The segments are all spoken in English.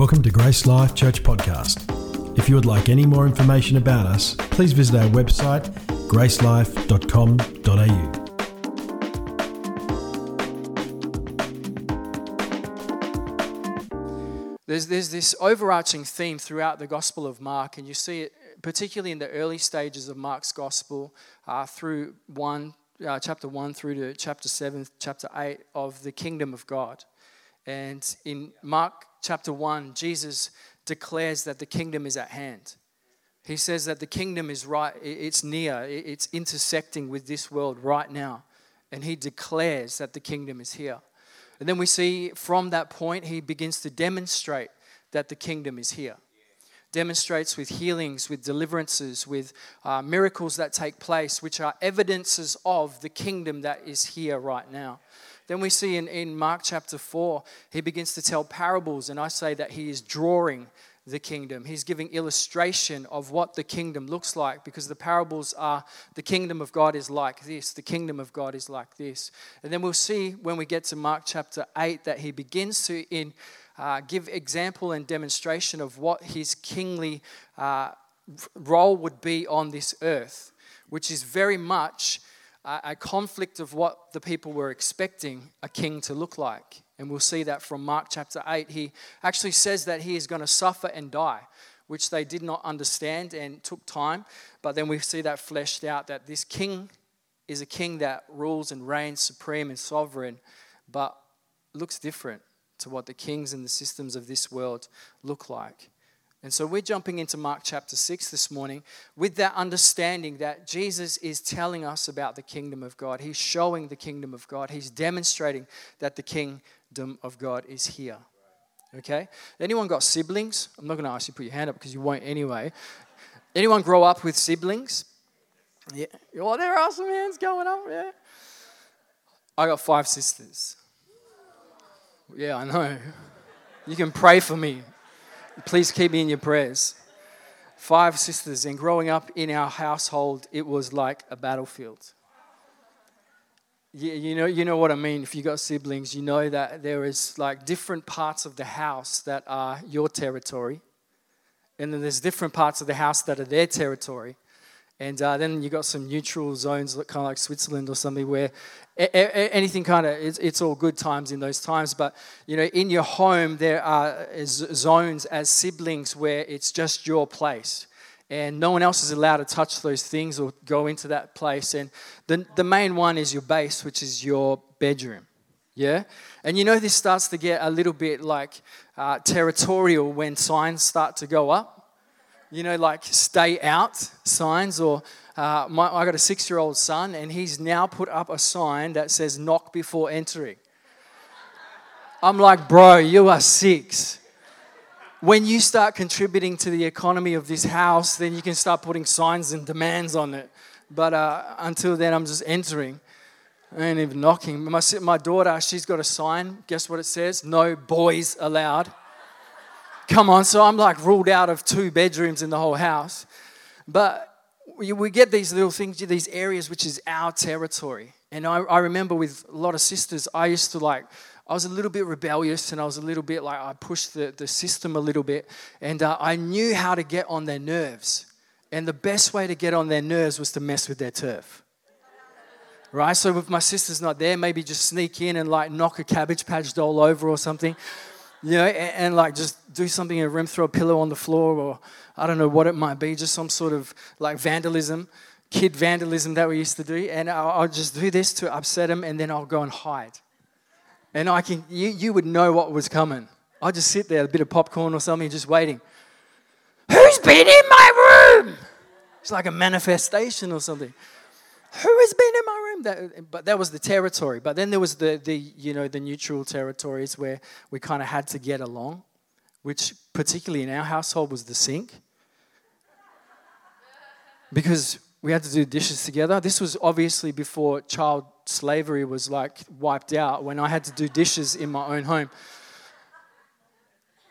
Welcome to Grace Life Church Podcast. If you would like any more information about us, please visit our website gracelife.com.au. There's, there's this overarching theme throughout the Gospel of Mark, and you see it particularly in the early stages of Mark's Gospel, uh, through one, uh, chapter 1 through to chapter 7, chapter 8 of the kingdom of God. And in Mark chapter 1, Jesus declares that the kingdom is at hand. He says that the kingdom is right, it's near, it's intersecting with this world right now. And he declares that the kingdom is here. And then we see from that point, he begins to demonstrate that the kingdom is here. Demonstrates with healings, with deliverances, with uh, miracles that take place, which are evidences of the kingdom that is here right now. Then we see in, in Mark chapter 4, he begins to tell parables, and I say that he is drawing the kingdom. He's giving illustration of what the kingdom looks like because the parables are the kingdom of God is like this, the kingdom of God is like this. And then we'll see when we get to Mark chapter 8 that he begins to in uh, give example and demonstration of what his kingly uh, role would be on this earth, which is very much a conflict of what the people were expecting a king to look like. And we'll see that from Mark chapter 8. He actually says that he is going to suffer and die, which they did not understand and took time. But then we see that fleshed out that this king is a king that rules and reigns supreme and sovereign, but looks different to what the kings and the systems of this world look like. And so we're jumping into Mark chapter 6 this morning with that understanding that Jesus is telling us about the kingdom of God. He's showing the kingdom of God. He's demonstrating that the kingdom of God is here. Okay? Anyone got siblings? I'm not going to ask you to put your hand up because you won't anyway. Anyone grow up with siblings? Yeah. Oh, there are some hands going up. Yeah. I got five sisters. Yeah, I know. You can pray for me. Please keep me in your prayers. Five sisters, and growing up in our household, it was like a battlefield. You, you, know, you know what I mean. If you've got siblings, you know that there is like different parts of the house that are your territory, and then there's different parts of the house that are their territory. And uh, then you got some neutral zones, kind of like Switzerland or something, where a- a- anything kind of it's, it's, all good times in those times. But you know, in your home there are zones as siblings where it's just your place, and no one else is allowed to touch those things or go into that place. And the the main one is your base, which is your bedroom. Yeah, and you know this starts to get a little bit like uh, territorial when signs start to go up you know, like stay out signs. Or uh, my, I got a six year old son, and he's now put up a sign that says knock before entering. I'm like, bro, you are six. When you start contributing to the economy of this house, then you can start putting signs and demands on it. But uh, until then, I'm just entering. I ain't even knocking. My, my daughter, she's got a sign. Guess what it says? No boys allowed. Come on, so I'm like ruled out of two bedrooms in the whole house. But we, get these little things, these areas which is our territory. And I, I remember with a lot of sisters, I used to like, I was a little bit rebellious and I was a little bit like, I pushed the, the system a little bit. And uh, I knew how to get on their nerves. And the best way to get on their nerves was to mess with their turf. Right? So if my sister's not there, maybe just sneak in and like knock a cabbage patch doll over or something you know, and, and, like just do something in a room, throw a pillow on the floor, or I don't know what it might be, just some sort of like vandalism, kid vandalism that we used to do. And I'll, I'll just do this to upset him, and then I'll go and hide. And I can, you, you would know what was coming. I'll just sit there, a bit of popcorn or something, just waiting. Who's been in my room? It's like a manifestation or something who has been in my room? That, but that was the territory. But then there was the, the you know the neutral territories where we kind of had to get along, which particularly in our household was the sink, because we had to do dishes together. This was obviously before child slavery was like wiped out. When I had to do dishes in my own home.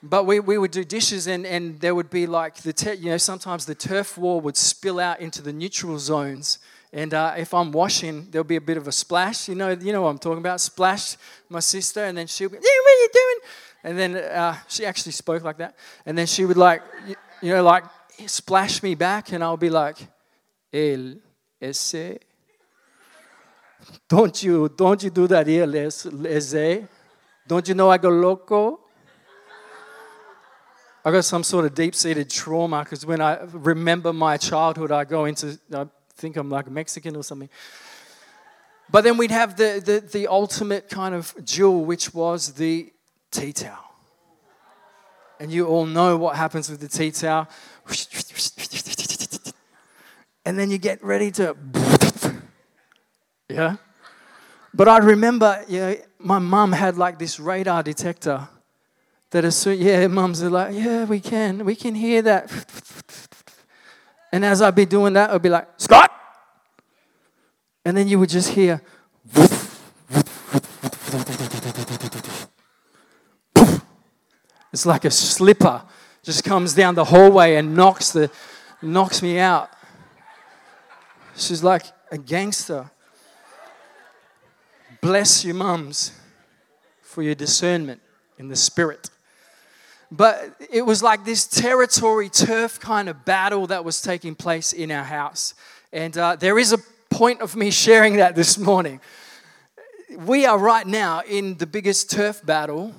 But we, we would do dishes, and, and there would be like the, te- you know, sometimes the turf war would spill out into the neutral zones and uh, if I'm washing, there'll be a bit of a splash. You know, you know what I'm talking about. Splash my sister, and then she'll be, yeah, what are you doing? And then uh, she actually spoke like that. And then she would like, you, you know, like splash me back, and I'll be like, El ese. Don't you, don't you do that here, les. Don't you know I go loco? I got some sort of deep-seated trauma because when I remember my childhood, I go into, I think I'm like Mexican or something. But then we'd have the, the, the ultimate kind of jewel, which was the tea towel. And you all know what happens with the tea towel. And then you get ready to, yeah? But I remember, yeah, my mum had like this radar detector that as soon, yeah, mums are like, yeah, we can, we can hear that. And as I'd be doing that, I'd be like, Scott! And then you would just hear, it's like a slipper just comes down the hallway and knocks the knocks me out. She's like a gangster. Bless you, mums, for your discernment in the spirit. But it was like this territory turf kind of battle that was taking place in our house. And uh, there is a point of me sharing that this morning. We are right now in the biggest turf battle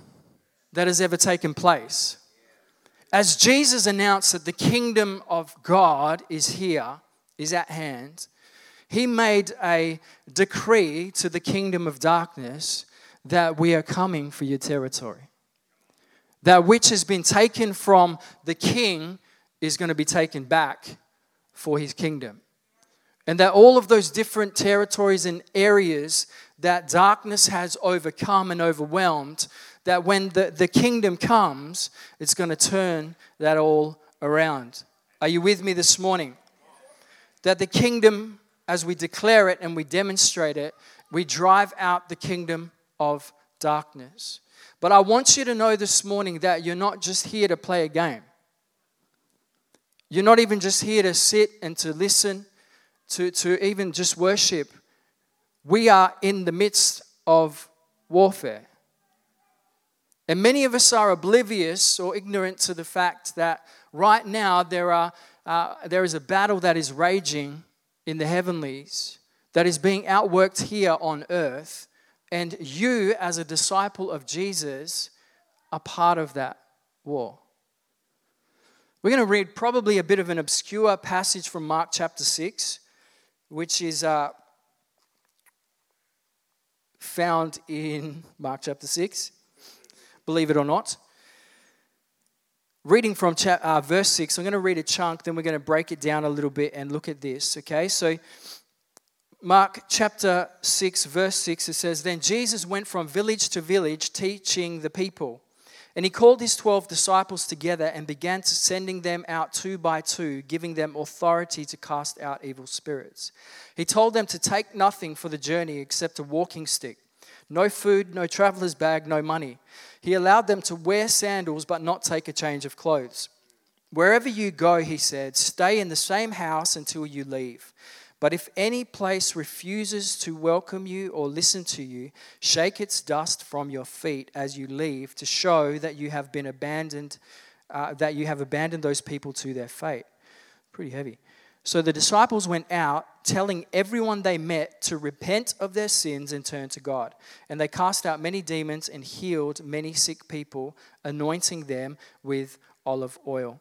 that has ever taken place. As Jesus announced that the kingdom of God is here, is at hand, he made a decree to the kingdom of darkness that we are coming for your territory. That which has been taken from the king is going to be taken back for his kingdom. And that all of those different territories and areas that darkness has overcome and overwhelmed, that when the, the kingdom comes, it's going to turn that all around. Are you with me this morning? That the kingdom, as we declare it and we demonstrate it, we drive out the kingdom of darkness. But I want you to know this morning that you're not just here to play a game. You're not even just here to sit and to listen, to, to even just worship. We are in the midst of warfare. And many of us are oblivious or ignorant to the fact that right now there, are, uh, there is a battle that is raging in the heavenlies that is being outworked here on earth. And you, as a disciple of Jesus, are part of that war. We're going to read probably a bit of an obscure passage from Mark chapter 6, which is uh, found in Mark chapter 6 believe it or not. Reading from chapter, uh, verse 6, I'm going to read a chunk, then we're going to break it down a little bit and look at this, okay? So, Mark chapter 6, verse 6, it says, Then Jesus went from village to village teaching the people. And he called his 12 disciples together and began to sending them out two by two, giving them authority to cast out evil spirits. He told them to take nothing for the journey except a walking stick no food, no traveler's bag, no money. He allowed them to wear sandals but not take a change of clothes. Wherever you go, he said, stay in the same house until you leave. But if any place refuses to welcome you or listen to you, shake its dust from your feet as you leave to show that you have been abandoned, uh, that you have abandoned those people to their fate. Pretty heavy. So the disciples went out, telling everyone they met to repent of their sins and turn to God. And they cast out many demons and healed many sick people, anointing them with olive oil.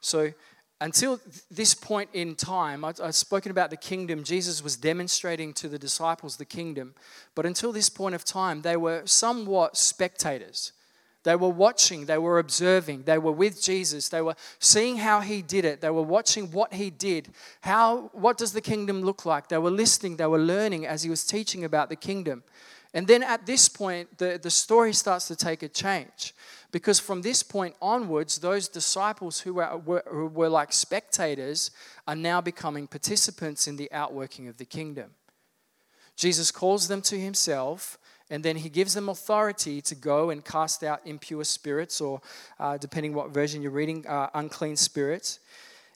So until this point in time, I've spoken about the kingdom. Jesus was demonstrating to the disciples the kingdom. But until this point of time, they were somewhat spectators. They were watching, they were observing, they were with Jesus, they were seeing how he did it, they were watching what he did. How what does the kingdom look like? They were listening, they were learning as he was teaching about the kingdom. And then at this point, the, the story starts to take a change. Because from this point onwards, those disciples who were, were, were like spectators are now becoming participants in the outworking of the kingdom. Jesus calls them to himself and then he gives them authority to go and cast out impure spirits, or uh, depending what version you're reading, uh, unclean spirits.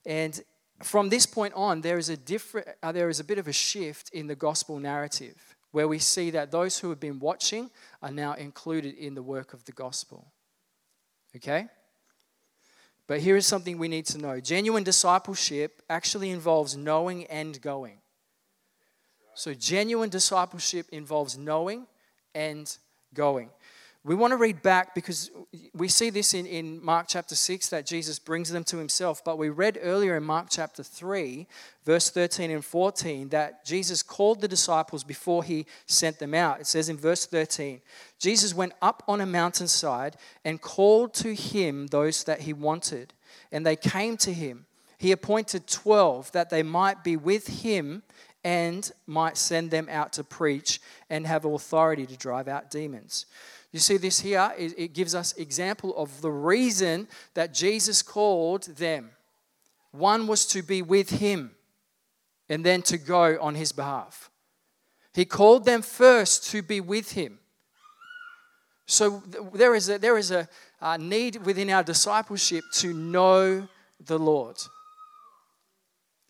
And from this point on, there is a different, uh, there is a bit of a shift in the gospel narrative, where we see that those who have been watching are now included in the work of the gospel. Okay? But here is something we need to know genuine discipleship actually involves knowing and going. So, genuine discipleship involves knowing and going. We want to read back because we see this in, in Mark chapter 6 that Jesus brings them to himself. But we read earlier in Mark chapter 3, verse 13 and 14, that Jesus called the disciples before he sent them out. It says in verse 13 Jesus went up on a mountainside and called to him those that he wanted, and they came to him. He appointed 12 that they might be with him and might send them out to preach and have authority to drive out demons. You see this here, it gives us example of the reason that Jesus called them. One was to be with him and then to go on his behalf. He called them first to be with him. So there is a, there is a, a need within our discipleship to know the Lord,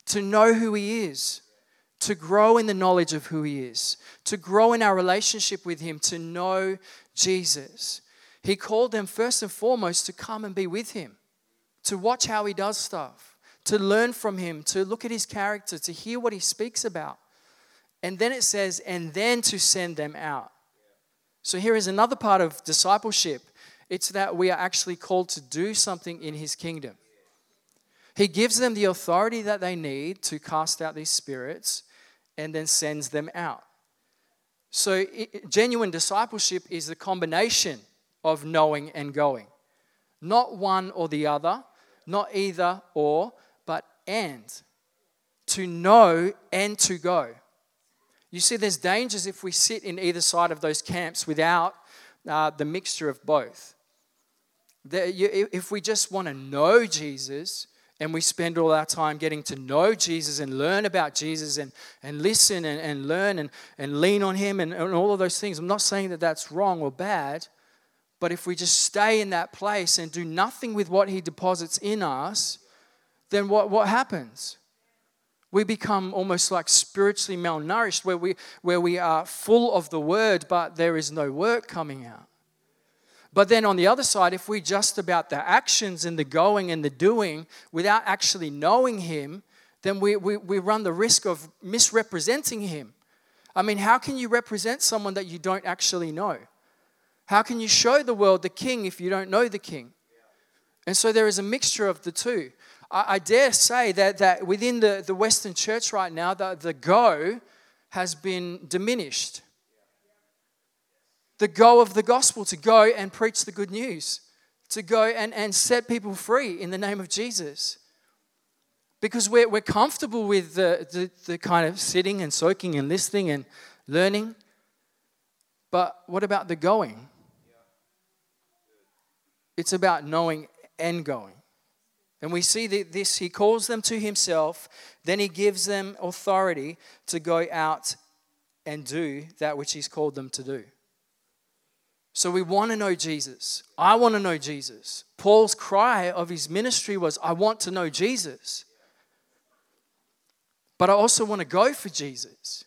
to know who he is to grow in the knowledge of who He is, to grow in our relationship with Him, to know Jesus. He called them first and foremost to come and be with Him, to watch how He does stuff, to learn from Him, to look at His character, to hear what He speaks about. And then it says, and then to send them out. So here is another part of discipleship it's that we are actually called to do something in His kingdom. He gives them the authority that they need to cast out these spirits and then sends them out. So, it, genuine discipleship is the combination of knowing and going. Not one or the other, not either or, but and. To know and to go. You see, there's dangers if we sit in either side of those camps without uh, the mixture of both. If we just want to know Jesus, and we spend all our time getting to know Jesus and learn about Jesus and, and listen and, and learn and, and lean on Him and, and all of those things. I'm not saying that that's wrong or bad, but if we just stay in that place and do nothing with what He deposits in us, then what, what happens? We become almost like spiritually malnourished, where we, where we are full of the word, but there is no work coming out. But then on the other side, if we just about the actions and the going and the doing without actually knowing Him, then we, we, we run the risk of misrepresenting Him. I mean, how can you represent someone that you don't actually know? How can you show the world the King if you don't know the King? And so there is a mixture of the two. I, I dare say that, that within the, the Western church right now, the, the go has been diminished the go of the gospel to go and preach the good news, to go and, and set people free in the name of Jesus. Because we're, we're comfortable with the, the, the kind of sitting and soaking and listening and learning. But what about the going? It's about knowing and going. And we see that this, he calls them to himself, then he gives them authority to go out and do that which he's called them to do. So we want to know Jesus. I want to know Jesus. Paul's cry of his ministry was, I want to know Jesus. But I also want to go for Jesus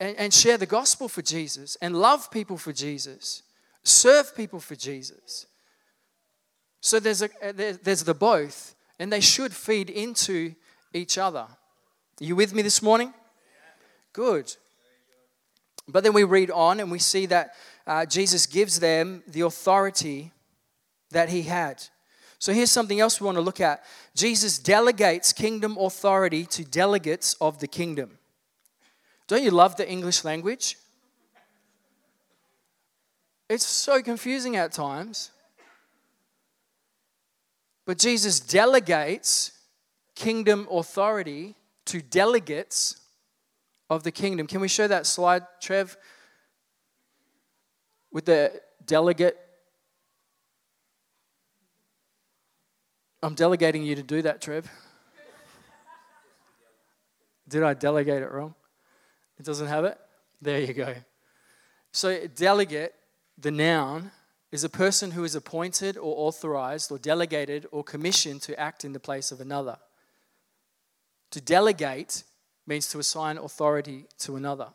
and, and share the gospel for Jesus and love people for Jesus, serve people for Jesus. So there's, a, uh, there's the both, and they should feed into each other. Are you with me this morning? Good. But then we read on and we see that uh, Jesus gives them the authority that he had. So here's something else we want to look at Jesus delegates kingdom authority to delegates of the kingdom. Don't you love the English language? It's so confusing at times. But Jesus delegates kingdom authority to delegates of the kingdom. Can we show that slide, Trev? with the delegate. I'm delegating you to do that, Trev. Did I delegate it wrong? It doesn't have it? There you go. So, delegate, the noun, is a person who is appointed or authorized or delegated or commissioned to act in the place of another. To delegate means to assign authority to another.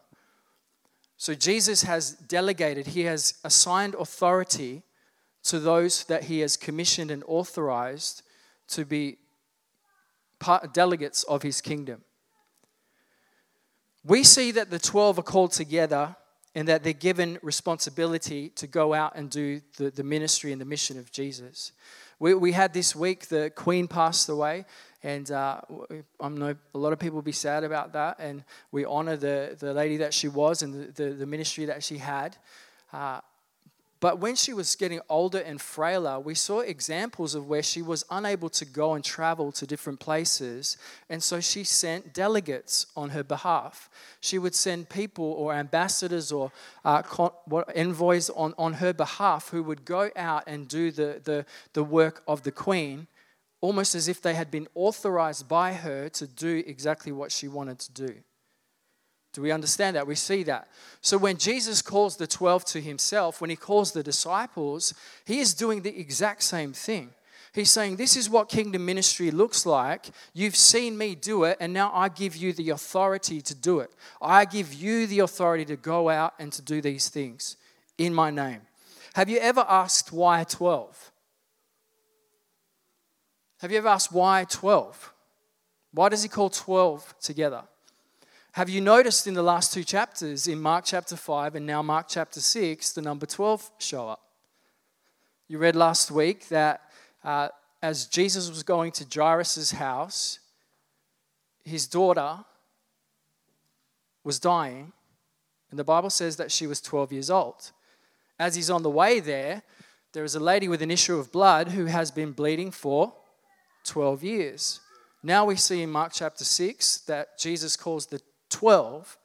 So Jesus has delegated, he has assigned authority to those that he has commissioned and authorized to be delegates of his kingdom. We see that the 12 are called together and that they're given responsibility to go out and do the, the ministry and the mission of Jesus. We, we had this week, the Queen passed away, and uh, I know a lot of people will be sad about that, and we honor the, the lady that she was and the, the, the ministry that she had. Uh, but when she was getting older and frailer, we saw examples of where she was unable to go and travel to different places. And so she sent delegates on her behalf. She would send people or ambassadors or uh, envoys on, on her behalf who would go out and do the, the, the work of the queen, almost as if they had been authorized by her to do exactly what she wanted to do. Do we understand that? We see that. So when Jesus calls the 12 to himself, when he calls the disciples, he is doing the exact same thing. He's saying, This is what kingdom ministry looks like. You've seen me do it, and now I give you the authority to do it. I give you the authority to go out and to do these things in my name. Have you ever asked why 12? Have you ever asked why 12? Why does he call 12 together? Have you noticed in the last two chapters, in Mark chapter 5 and now Mark chapter 6, the number 12 show up? You read last week that uh, as Jesus was going to Jairus' house, his daughter was dying, and the Bible says that she was 12 years old. As he's on the way there, there is a lady with an issue of blood who has been bleeding for 12 years. Now we see in Mark chapter 6 that Jesus calls the 12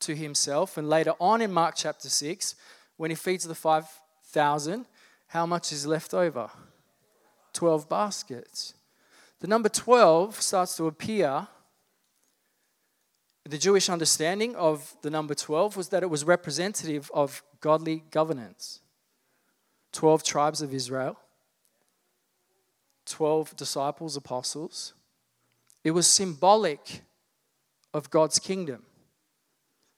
to himself. And later on in Mark chapter 6, when he feeds the 5,000, how much is left over? 12 baskets. The number 12 starts to appear. The Jewish understanding of the number 12 was that it was representative of godly governance. 12 tribes of Israel, 12 disciples, apostles. It was symbolic of God's kingdom.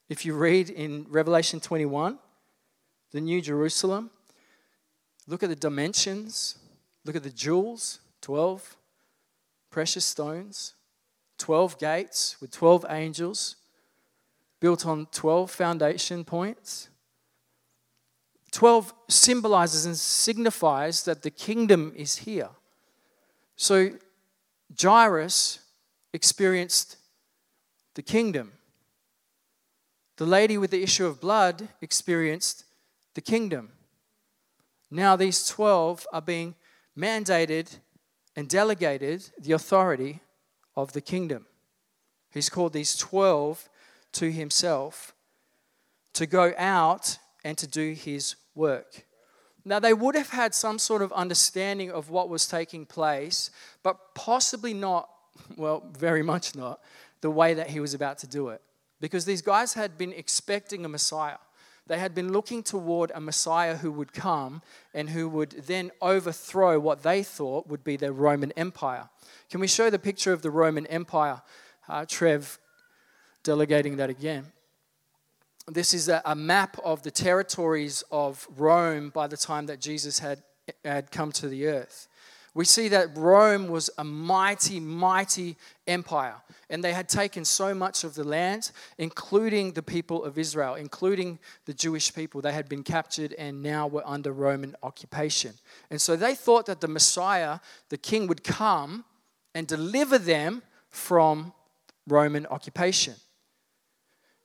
If you read in Revelation 21, the New Jerusalem, look at the dimensions, look at the jewels 12 precious stones, 12 gates with 12 angels, built on 12 foundation points. 12 symbolizes and signifies that the kingdom is here. So Jairus experienced the kingdom. The lady with the issue of blood experienced the kingdom. Now, these 12 are being mandated and delegated the authority of the kingdom. He's called these 12 to himself to go out and to do his work. Now, they would have had some sort of understanding of what was taking place, but possibly not, well, very much not, the way that he was about to do it. Because these guys had been expecting a Messiah. They had been looking toward a Messiah who would come and who would then overthrow what they thought would be the Roman Empire. Can we show the picture of the Roman Empire? Uh, Trev delegating that again. This is a, a map of the territories of Rome by the time that Jesus had, had come to the earth we see that Rome was a mighty, mighty empire. And they had taken so much of the land, including the people of Israel, including the Jewish people. They had been captured and now were under Roman occupation. And so they thought that the Messiah, the king, would come and deliver them from Roman occupation.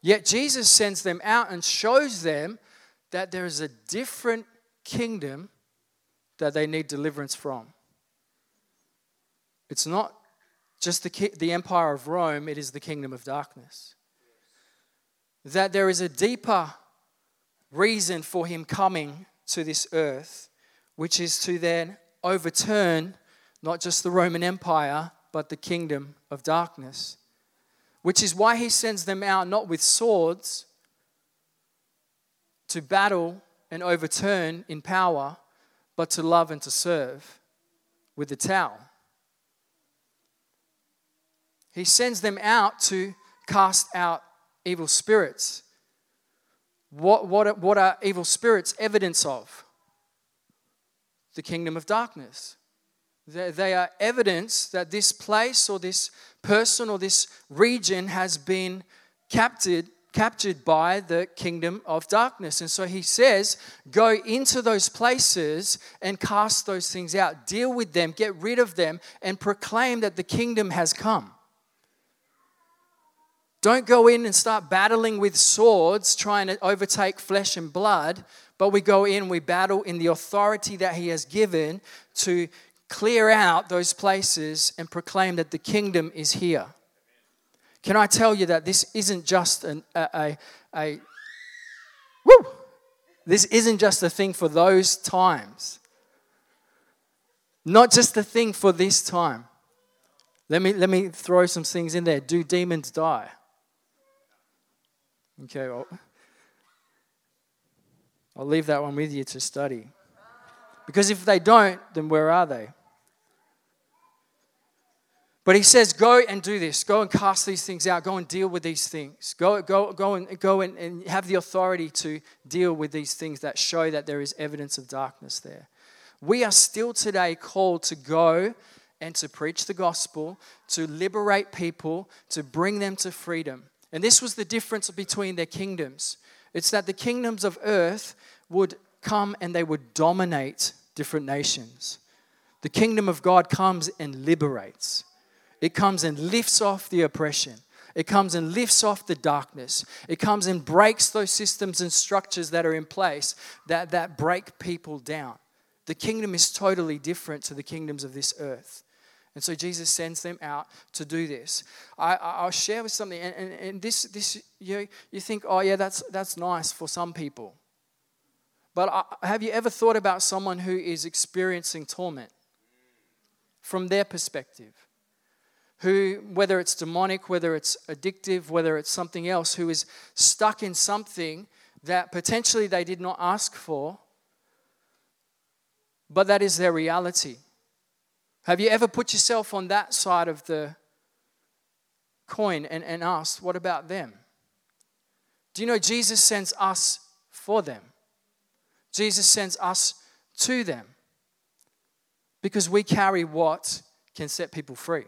Yet Jesus sends them out and shows them that there is a different kingdom that they need deliverance from. It's not just the, the empire of Rome, it is the kingdom of darkness. That there is a deeper reason for him coming to this earth, which is to then overturn not just the Roman Empire, but the kingdom of darkness. Which is why he sends them out not with swords to battle and overturn in power, but to love and to serve with the towel. He sends them out to cast out evil spirits. What, what, what are evil spirits evidence of? the kingdom of darkness. They, they are evidence that this place or this person or this region has been captured captured by the kingdom of darkness. And so he says, go into those places and cast those things out. Deal with them, get rid of them, and proclaim that the kingdom has come. Don't go in and start battling with swords, trying to overtake flesh and blood, but we go in, we battle in the authority that he has given to clear out those places and proclaim that the kingdom is here. Can I tell you that this isn't just an, a, a, a woo, this isn't just a thing for those times. Not just a thing for this time. Let me, let me throw some things in there. Do demons die? Okay, well, I'll leave that one with you to study. Because if they don't, then where are they? But he says, go and do this. Go and cast these things out. Go and deal with these things. Go, go, go and go and, and have the authority to deal with these things that show that there is evidence of darkness there. We are still today called to go and to preach the gospel, to liberate people, to bring them to freedom. And this was the difference between their kingdoms. It's that the kingdoms of earth would come and they would dominate different nations. The kingdom of God comes and liberates. It comes and lifts off the oppression. It comes and lifts off the darkness. It comes and breaks those systems and structures that are in place that, that break people down. The kingdom is totally different to the kingdoms of this earth. And so Jesus sends them out to do this. I, will share with something, and, and, and, this, this you, you think, oh, yeah, that's, that's nice for some people. But I, have you ever thought about someone who is experiencing torment from their perspective? who, whether it's demonic, whether it's addictive, whether it's something else, who is stuck in something that potentially they did not ask for, but that is their reality. Have you ever put yourself on that side of the coin and, and asked, what about them? Do you know Jesus sends us for them? Jesus sends us to them because we carry what can set people free.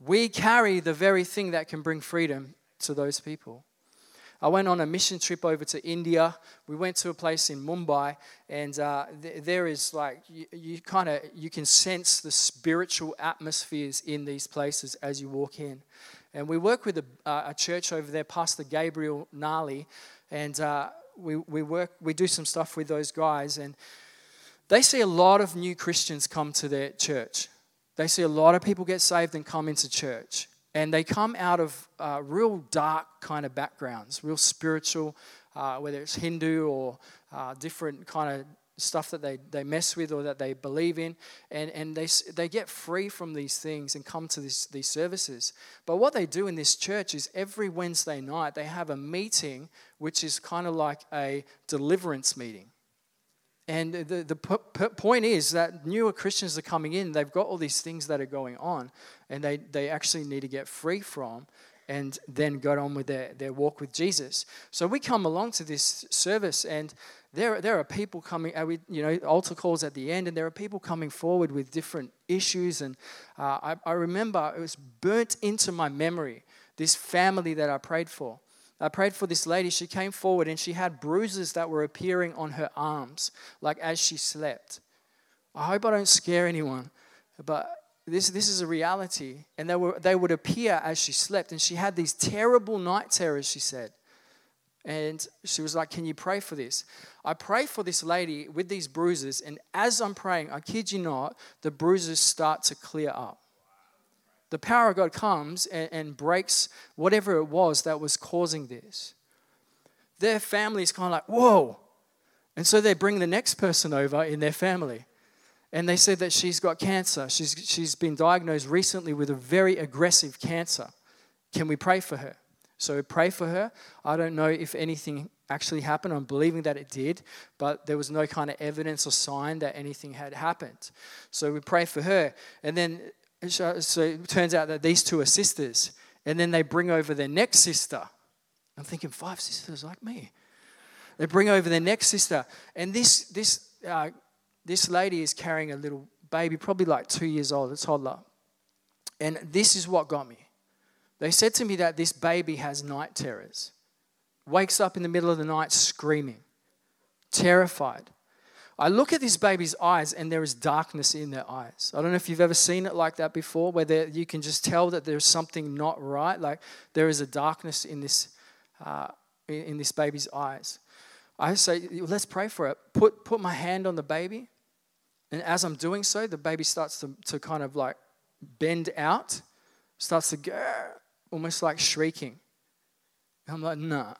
We carry the very thing that can bring freedom to those people. I went on a mission trip over to India. We went to a place in Mumbai, and uh, th- there is like you, you kind of you can sense the spiritual atmospheres in these places as you walk in. And we work with a, uh, a church over there, Pastor Gabriel Nali, and uh, we we work we do some stuff with those guys, and they see a lot of new Christians come to their church. They see a lot of people get saved and come into church. And they come out of uh, real dark kind of backgrounds, real spiritual, uh, whether it's Hindu or uh, different kind of stuff that they, they mess with or that they believe in. And, and they, they get free from these things and come to this, these services. But what they do in this church is every Wednesday night they have a meeting which is kind of like a deliverance meeting. And the, the p- point is that newer Christians are coming in, they've got all these things that are going on, and they, they actually need to get free from and then go on with their, their walk with Jesus. So we come along to this service, and there, there are people coming, uh, we, you know, altar calls at the end, and there are people coming forward with different issues. And uh, I, I remember it was burnt into my memory this family that I prayed for. I prayed for this lady. She came forward and she had bruises that were appearing on her arms, like as she slept. I hope I don't scare anyone, but this, this is a reality. And they, were, they would appear as she slept. And she had these terrible night terrors, she said. And she was like, Can you pray for this? I pray for this lady with these bruises. And as I'm praying, I kid you not, the bruises start to clear up the power of God comes and, and breaks whatever it was that was causing this. Their family is kind of like, whoa. And so they bring the next person over in their family. And they said that she's got cancer. She's, she's been diagnosed recently with a very aggressive cancer. Can we pray for her? So we pray for her. I don't know if anything actually happened. I'm believing that it did, but there was no kind of evidence or sign that anything had happened. So we pray for her. And then so it turns out that these two are sisters. And then they bring over their next sister. I'm thinking, five sisters like me. They bring over their next sister. And this, this uh, this lady is carrying a little baby, probably like two years old, a toddler. And this is what got me. They said to me that this baby has night terrors, wakes up in the middle of the night screaming, terrified. I look at this baby's eyes and there is darkness in their eyes. I don't know if you've ever seen it like that before, where you can just tell that there's something not right. Like there is a darkness in this, uh, in this baby's eyes. I say, let's pray for it. Put, put my hand on the baby. And as I'm doing so, the baby starts to, to kind of like bend out, starts to go, almost like shrieking. And I'm like, nah.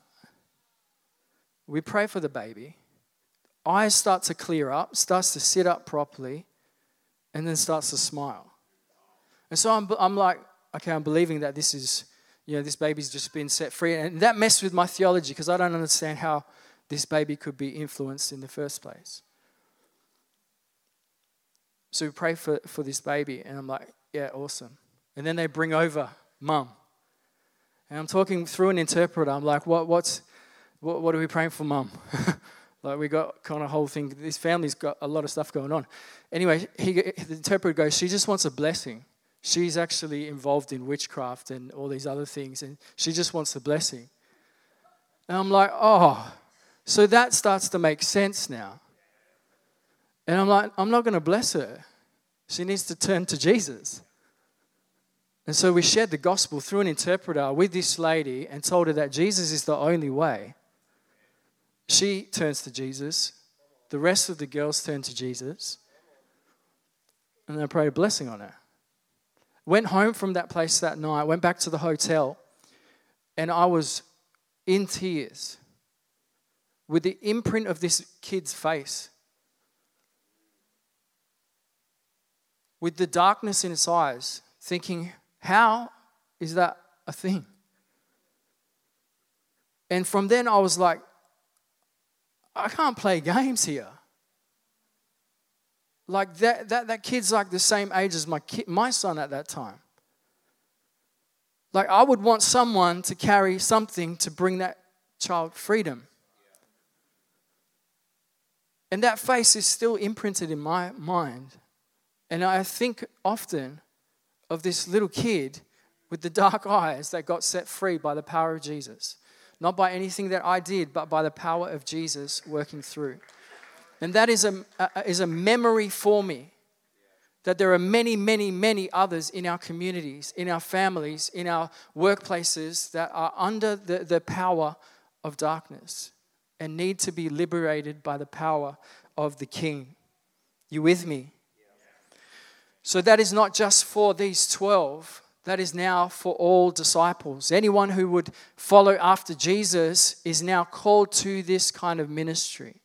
We pray for the baby eyes start to clear up, starts to sit up properly, and then starts to smile. And so I'm, I'm like, okay, I'm believing that this is, you know, this baby's just been set free. And that messed with my theology because I don't understand how this baby could be influenced in the first place. So we pray for, for this baby, and I'm like, yeah, awesome. And then they bring over mum. And I'm talking through an interpreter. I'm like, what, what's, what, what are we praying for mum? Like we got kind of whole thing. This family's got a lot of stuff going on. Anyway, he, the interpreter goes, she just wants a blessing. She's actually involved in witchcraft and all these other things, and she just wants a blessing. And I'm like, oh, so that starts to make sense now. And I'm like, I'm not going to bless her. She needs to turn to Jesus. And so we shared the gospel through an interpreter with this lady and told her that Jesus is the only way. She turns to Jesus. The rest of the girls turn to Jesus. And they prayed a blessing on her. Went home from that place that night, went back to the hotel, and I was in tears with the imprint of this kid's face, with the darkness in its eyes, thinking, how is that a thing? And from then I was like, I can't play games here. Like that, that, that kid's like the same age as my, my son at that time. Like I would want someone to carry something to bring that child freedom. And that face is still imprinted in my mind. And I think often of this little kid with the dark eyes that got set free by the power of Jesus not by anything that I did, but by the power of Jesus working through. And that is a, a, is a memory for me that there are many, many, many others in our communities, in our families, in our workplaces that are under the, the power of darkness and need to be liberated by the power of the King. You with me? So that is not just for these 12 that is now for all disciples. Anyone who would follow after Jesus is now called to this kind of ministry,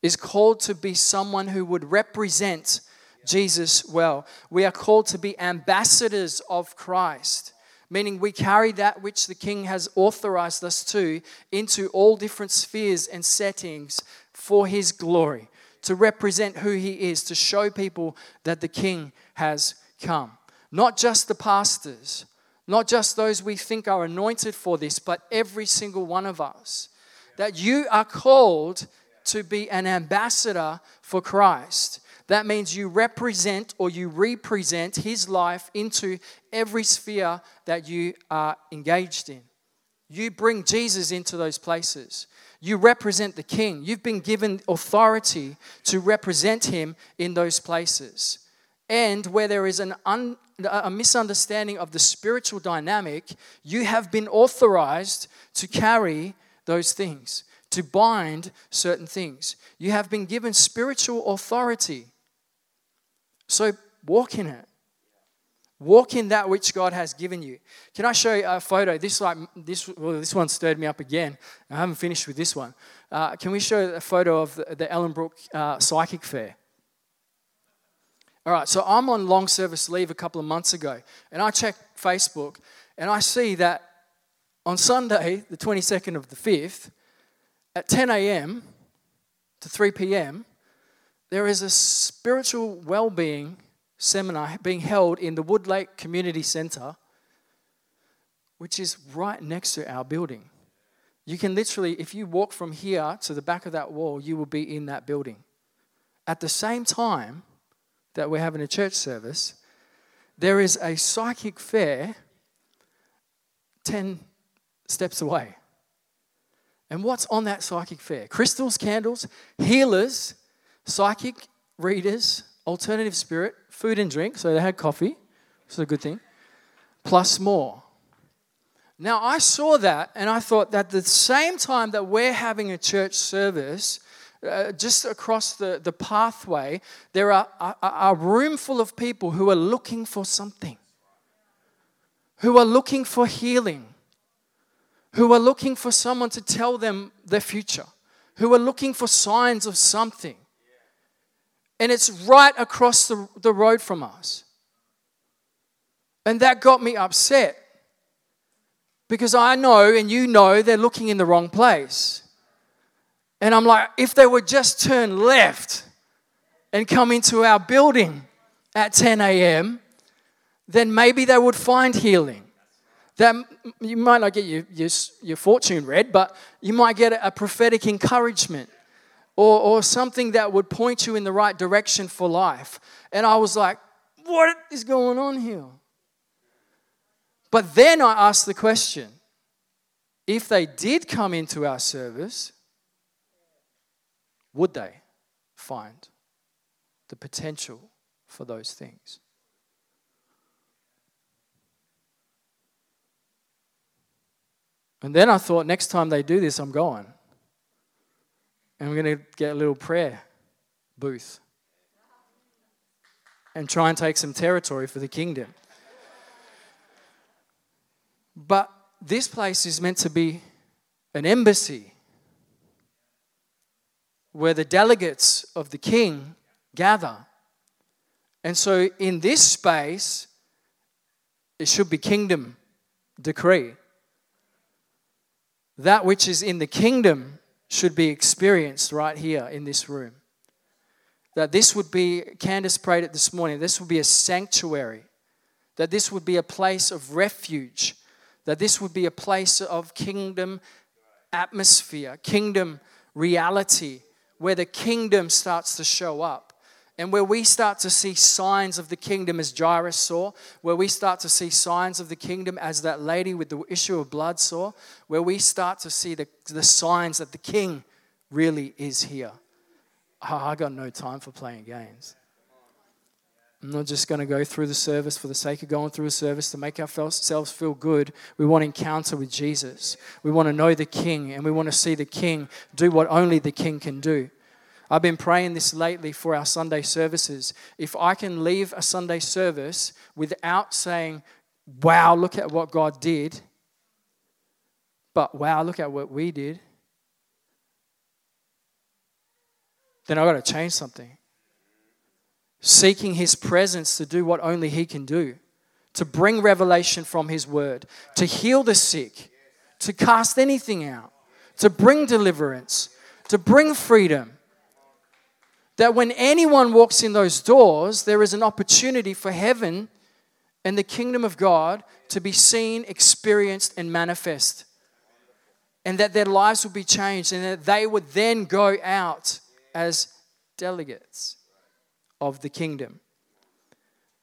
is called to be someone who would represent Jesus well. We are called to be ambassadors of Christ, meaning we carry that which the King has authorized us to into all different spheres and settings for his glory, to represent who he is, to show people that the King has come. Not just the pastors, not just those we think are anointed for this, but every single one of us. That you are called to be an ambassador for Christ. That means you represent or you represent his life into every sphere that you are engaged in. You bring Jesus into those places. You represent the king. You've been given authority to represent him in those places. And where there is an un, a misunderstanding of the spiritual dynamic, you have been authorized to carry those things, to bind certain things. You have been given spiritual authority. So walk in it. Walk in that which God has given you. Can I show you a photo? This like this well, this one stirred me up again. I haven't finished with this one. Uh, can we show a photo of the, the Ellenbrook uh, Psychic Fair? All right, so I'm on long service leave a couple of months ago, and I check Facebook, and I see that on Sunday, the 22nd of the 5th, at 10 a.m. to 3 p.m., there is a spiritual well being seminar being held in the Woodlake Community Centre, which is right next to our building. You can literally, if you walk from here to the back of that wall, you will be in that building at the same time that we're having a church service, there is a psychic fair 10 steps away. And what's on that psychic fair? Crystals, candles, healers, psychic readers, alternative spirit, food and drink. So they had coffee, which is a good thing, plus more. Now, I saw that and I thought that the same time that we're having a church service, uh, just across the, the pathway, there are a, a room full of people who are looking for something, who are looking for healing, who are looking for someone to tell them their future, who are looking for signs of something. And it's right across the, the road from us. And that got me upset because I know and you know they're looking in the wrong place. And I'm like, if they would just turn left and come into our building at 10 a.m., then maybe they would find healing that you might not get your, your, your fortune read, but you might get a prophetic encouragement or, or something that would point you in the right direction for life. And I was like, what is going on here? But then I asked the question if they did come into our service, would they find the potential for those things? And then I thought, next time they do this, I'm going. And we're going to get a little prayer booth and try and take some territory for the kingdom. But this place is meant to be an embassy where the delegates of the king gather. And so, in this space, it should be kingdom decree that which is in the kingdom should be experienced right here in this room. That this would be, Candace prayed it this morning, this would be a sanctuary. That this would be a place of refuge. That this would be a place of kingdom atmosphere, kingdom reality, where the kingdom starts to show up. And where we start to see signs of the kingdom as Jairus saw, where we start to see signs of the kingdom as that lady with the issue of blood saw, where we start to see the, the signs that the king really is here. Oh, I got no time for playing games. I'm not just going to go through the service for the sake of going through a service to make ourselves feel good. We want an encounter with Jesus. We want to know the King and we want to see the King do what only the King can do. I've been praying this lately for our Sunday services. If I can leave a Sunday service without saying, wow, look at what God did, but wow, look at what we did, then I've got to change something. Seeking His presence to do what only He can do, to bring revelation from His word, to heal the sick, to cast anything out, to bring deliverance, to bring freedom that when anyone walks in those doors, there is an opportunity for heaven and the kingdom of God to be seen, experienced, and manifest. And that their lives would be changed, and that they would then go out as delegates of the kingdom.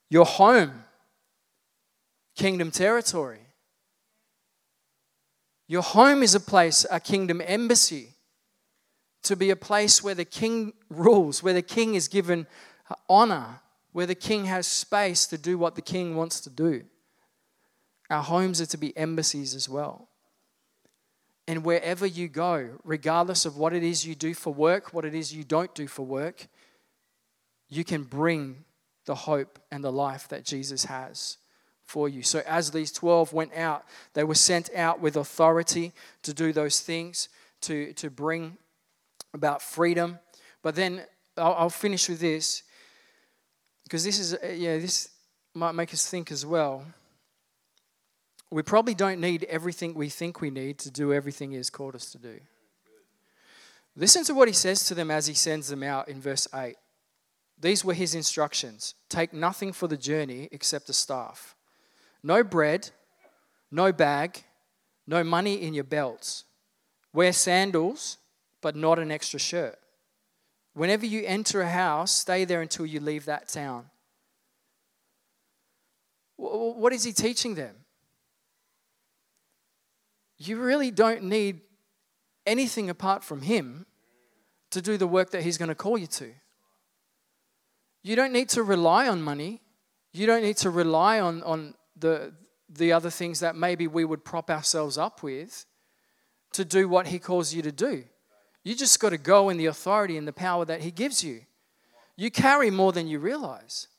Your home, kingdom territory. Your home is a place, a kingdom embassy to be a place where the king rules, where the king is given honor, where the king has space to do what the king wants to do. Our homes are to be embassies as well. And wherever you go, regardless of what it is you do for work, what it is you don't do for work, you can bring the hope and the life that Jesus has for you. So, as these 12 went out, they were sent out with authority to do those things, to, to bring about freedom. But then I'll, I'll finish with this because this is, uh, yeah, this might make us think as well. We probably don't need everything we think we need to do everything He has called us to do. Listen to what He says to them as He sends them out in verse 8. These were His instructions Take nothing for the journey except a staff, no bread, no bag, no money in your belts. Wear sandals but not an extra shirt. Whenever you enter a house, stay there until you leave that town. What is he teaching them? You really don't need anything apart from him to do the work that he's going to call you to. You don't need to rely on money. You don't need to rely on, on the, the other things that maybe we would prop ourselves up with to do what he calls you to do. You just got to go in the authority and the power that he gives you. You carry more than you realize.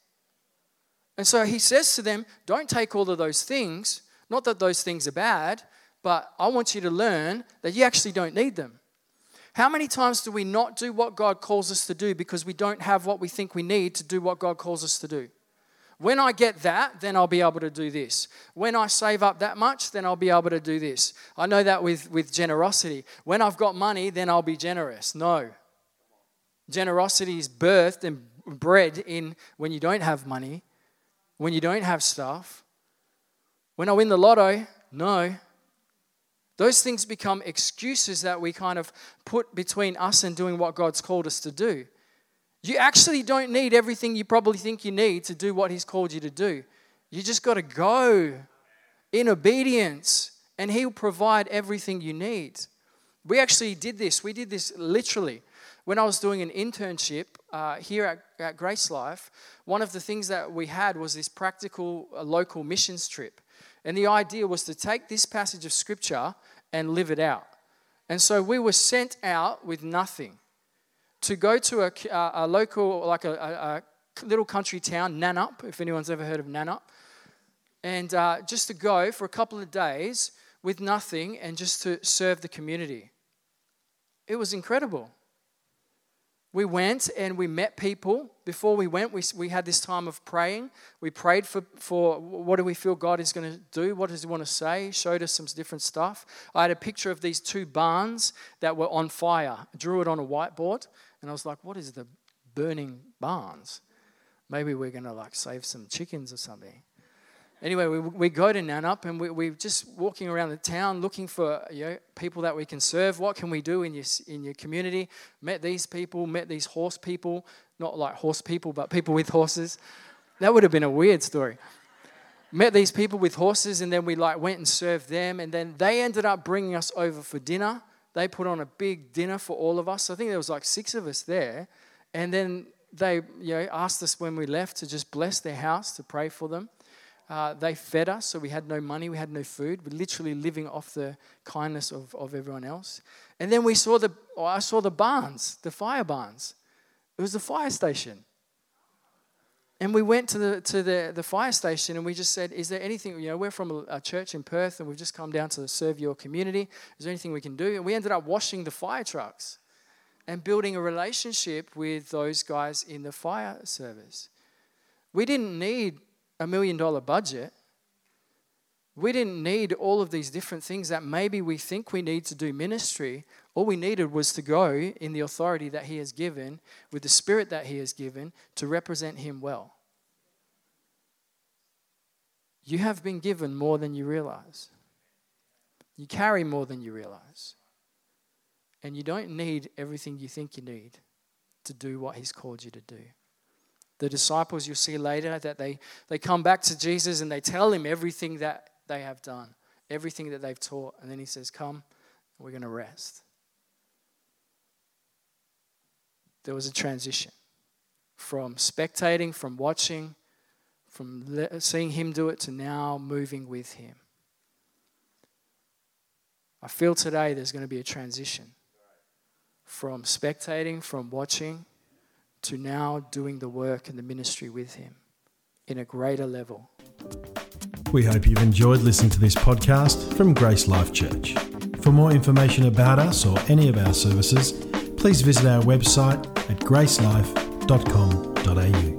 And so he says to them, Don't take all of those things. Not that those things are bad, but I want you to learn that you actually don't need them. How many times do we not do what God calls us to do because we don't have what we think we need to do what God calls us to do? When I get that, then I'll be able to do this. When I save up that much, then I'll be able to do this. I know that with, with generosity. When I've got money, then I'll be generous. No. Generosity is birthed and bred in when you don't have money when you don't have stuff. When I win the lotto, no. Those things become excuses that we kind of put between us and doing what God's called us to do. You actually don't need everything you probably think you need to do what He's called you to do. You just got to go in obedience, and He'll provide everything you need. We actually did this. We did this literally when I was doing an internship uh, here at, at Grace Life, one of the things that we had was this practical uh, local missions trip. And the idea was to take this passage of scripture and live it out. And so we were sent out with nothing to go to a, a local, like a, a, little country town, Nannup, if anyone's ever heard of Nannup, and uh, just to go for a couple of days with nothing and just to serve the community. It was incredible we went and we met people. Before we went, we, we had this time of praying. We prayed for, for what do we feel God is going to do? What does He want to say? Showed us some different stuff. I had a picture of these two barns that were on fire. I drew it on a whiteboard, and I was like, what is the burning barns? Maybe we're going to like save some chickens or something. Anyway, we, we go to Nannup and we, we're just walking around the town looking for you know, people that we can serve. What can we do in your, in your community? Met these people, met these horse people, not like horse people, but people with horses. That would have been a weird story. Met these people with horses and then we like went and served them and then they ended up bringing us over for dinner. They put on a big dinner for all of us. I think there was like six of us there. And then they you know, asked us when we left to just bless their house, to pray for them. Uh, they fed us, so we had no money, we had no food. We're literally living off the kindness of, of everyone else. And then we saw the, I saw the barns, the fire barns. It was the fire station. And we went to the to the, the fire station and we just said, Is there anything, you know, we're from a, a, church in Perth and we've just come down to serve your community. Is there anything we can do? And we ended up washing the fire trucks and building a relationship with those guys in the fire service. We didn't need a million dollar budget. We didn't need all of these different things that maybe we think we need to do ministry. All we needed was to go in the authority that He has given, with the Spirit that He has given, to represent Him well. You have been given more than you realize. You carry more than you realize. And you don't need everything you think you need to do what He's called you to do the disciples you'll see later that they, they come back to Jesus and they tell him everything that they have done, everything that they've taught. And then he says, Come, we're going to rest. There was a transition from spectating, from watching, from seeing him do it to now moving with him. I feel today there's going to be a transition from spectating, from watching, to now doing the work and the ministry with Him in a greater level. We hope you've enjoyed listening to this podcast from Grace Life Church. For more information about us or any of our services, please visit our website at gracelife.com.au.